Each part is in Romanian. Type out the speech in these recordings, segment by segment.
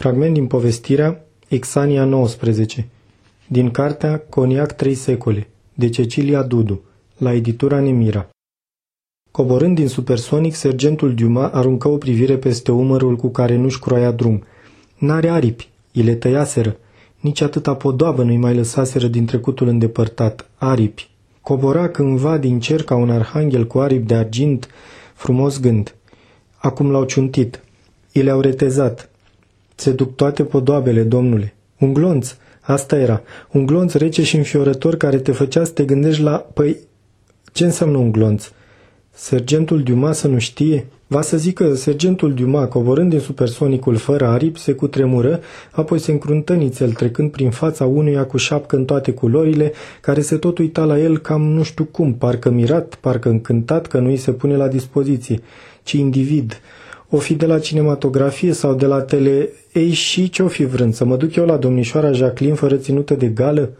Fragment din povestirea Exania 19, din cartea Coniac 3 secole, de Cecilia Dudu, la editura Nemira. Coborând din supersonic, sergentul Duma aruncă o privire peste umărul cu care nu-și croia drum. N-are aripi, îi le tăiaseră. Nici atâta podoabă nu-i mai lăsaseră din trecutul îndepărtat. Aripi. Cobora cândva din cer ca un arhanghel cu aripi de argint, frumos gând. Acum l-au ciuntit. I le-au retezat. Se duc toate podoabele, domnule. Un glonț, asta era. Un glonț rece și înfiorător care te făcea să te gândești la... Păi, ce înseamnă un glonț? Sergentul Dumas să nu știe? Va să zică sergentul Dumas, coborând din supersonicul fără aripi, se cutremură, apoi se încruntă nițel, trecând prin fața unuia cu șapcă în toate culorile, care se tot uita la el cam nu știu cum, parcă mirat, parcă încântat că nu îi se pune la dispoziție, ci individ. O fi de la cinematografie sau de la tele... Ei, și ce-o fi vrând, să mă duc eu la domnișoara Jacqueline fără ținută de gală?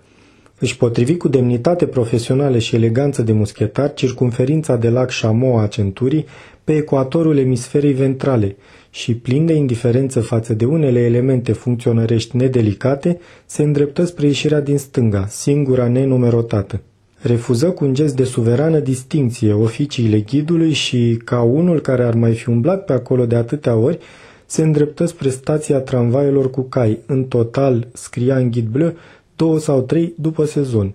Își potrivi cu demnitate profesională și eleganță de muschetar circumferința de lac Chameau a centurii pe ecuatorul emisferei ventrale și, plin de indiferență față de unele elemente funcționărești nedelicate, se îndreptă spre ieșirea din stânga, singura nenumerotată. Refuză cu un gest de suverană distinție oficiile ghidului și, ca unul care ar mai fi umblat pe acolo de atâtea ori, se îndreptă spre stația tramvaielor cu cai. În total, scria în ghid bleu, două sau trei după sezon.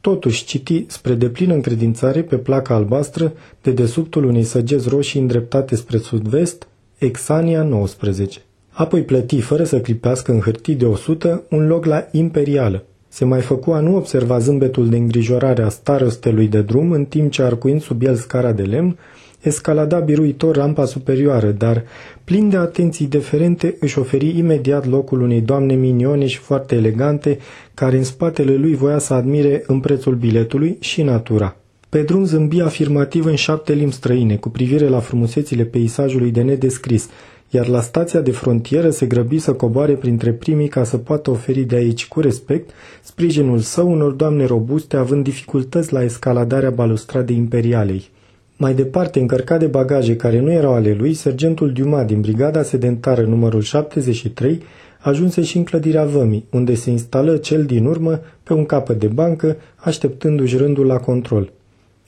Totuși citi spre deplină încredințare pe placa albastră de desubtul unei săgeți roșii îndreptate spre sud-vest, Exania 19. Apoi plăti, fără să clipească în hârtii de 100, un loc la Imperială. Se mai făcu a nu observa zâmbetul de îngrijorare a starostelui de drum în timp ce arcuind sub el scara de lemn, escalada biruitor rampa superioară, dar, plin de atenții deferente, își oferi imediat locul unei doamne minione și foarte elegante, care în spatele lui voia să admire în prețul biletului și natura. Pe drum zâmbi afirmativ în șapte limbi străine, cu privire la frumusețile peisajului de nedescris, iar la stația de frontieră se grăbi să coboare printre primii ca să poată oferi de aici cu respect sprijinul său unor doamne robuste având dificultăți la escaladarea balustradei imperialei. Mai departe, încărcat de bagaje care nu erau ale lui, sergentul Duma din brigada sedentară numărul 73 ajunse și în clădirea vămii, unde se instală cel din urmă pe un capăt de bancă, așteptându-și rândul la control.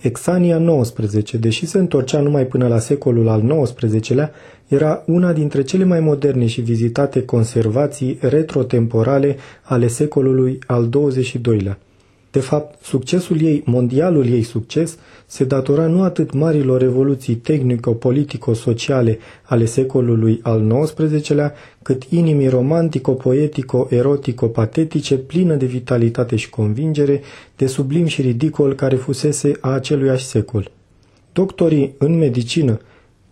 Exania 19, deși se întorcea numai până la secolul al XIX-lea, era una dintre cele mai moderne și vizitate conservații retrotemporale ale secolului al XXII-lea. De fapt, succesul ei, mondialul ei succes, se datora nu atât marilor revoluții tehnico-politico-sociale ale secolului al XIX-lea, cât inimii romantico-poetico-erotico-patetice plină de vitalitate și convingere, de sublim și ridicol care fusese a aceluiași secol. Doctorii în medicină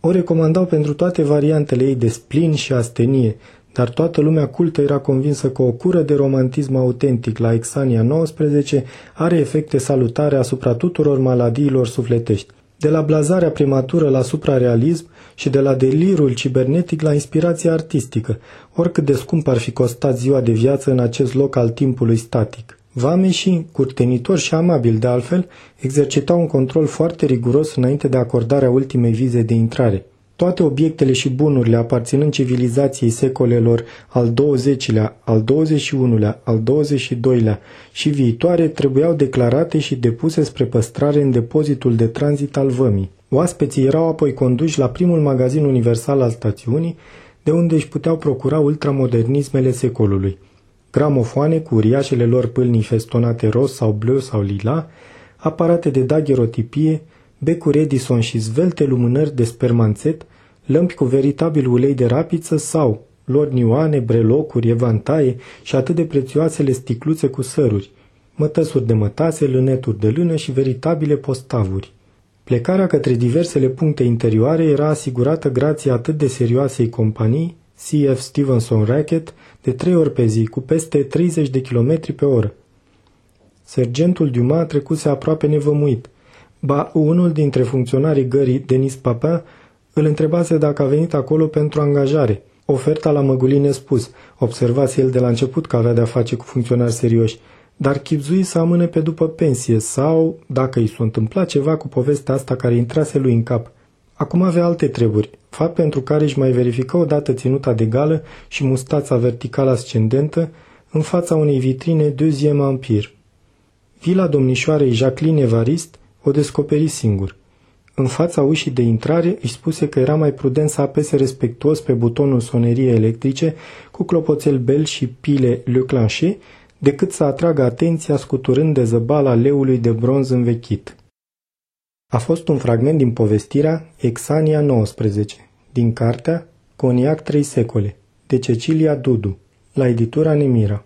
o recomandau pentru toate variantele ei de splin și astenie, dar toată lumea cultă era convinsă că o cură de romantism autentic la Exania 19 are efecte salutare asupra tuturor maladiilor sufletești, de la blazarea prematură la suprarealism și de la delirul cibernetic la inspirația artistică, oricât de scump ar fi costat ziua de viață în acest loc al timpului static. Vameșii, curtenitori și amabili de altfel, exercitau un control foarte riguros înainte de acordarea ultimei vize de intrare – toate obiectele și bunurile aparținând civilizației secolelor al XX-lea, al XXI-lea, al XXII-lea și viitoare trebuiau declarate și depuse spre păstrare în depozitul de tranzit al vămii. Oaspeții erau apoi conduși la primul magazin universal al stațiunii, de unde își puteau procura ultramodernismele secolului. Gramofoane cu uriașele lor pâlnii festonate roz sau bleu sau lila, aparate de dagherotipie, becuri Edison și zvelte lumânări de spermanțet, lămpi cu veritabil ulei de rapiță sau lornioane, brelocuri, evantaie și atât de prețioasele sticluțe cu săruri, mătăsuri de mătase, lâneturi de lână și veritabile postavuri. Plecarea către diversele puncte interioare era asigurată grație atât de serioasei companii, CF Stevenson Racket, de trei ori pe zi, cu peste 30 de km pe oră. Sergentul Dumas trecuse aproape nevămuit. Ba, unul dintre funcționarii gării, Denis Papin, îl întrebase dacă a venit acolo pentru angajare. Oferta la măgulii nespus. Observați el de la început că avea de-a face cu funcționari serioși, dar chipzui să amâne pe după pensie sau, dacă i s-a întâmplat ceva cu povestea asta care intrase lui în cap. Acum avea alte treburi, fapt pentru care își mai verifică odată ținuta de gală și mustața verticală ascendentă în fața unei vitrine Deuxième Empire. Vila domnișoarei Jacqueline Evarist o descoperi singur. În fața ușii de intrare își spuse că era mai prudent să apese respectuos pe butonul soneriei electrice cu clopoțel bel și pile Le Clancher decât să atragă atenția scuturând de zăbala leului de bronz învechit. A fost un fragment din povestirea Exania 19, din cartea Coniac trei secole, de Cecilia Dudu, la editura Nemira.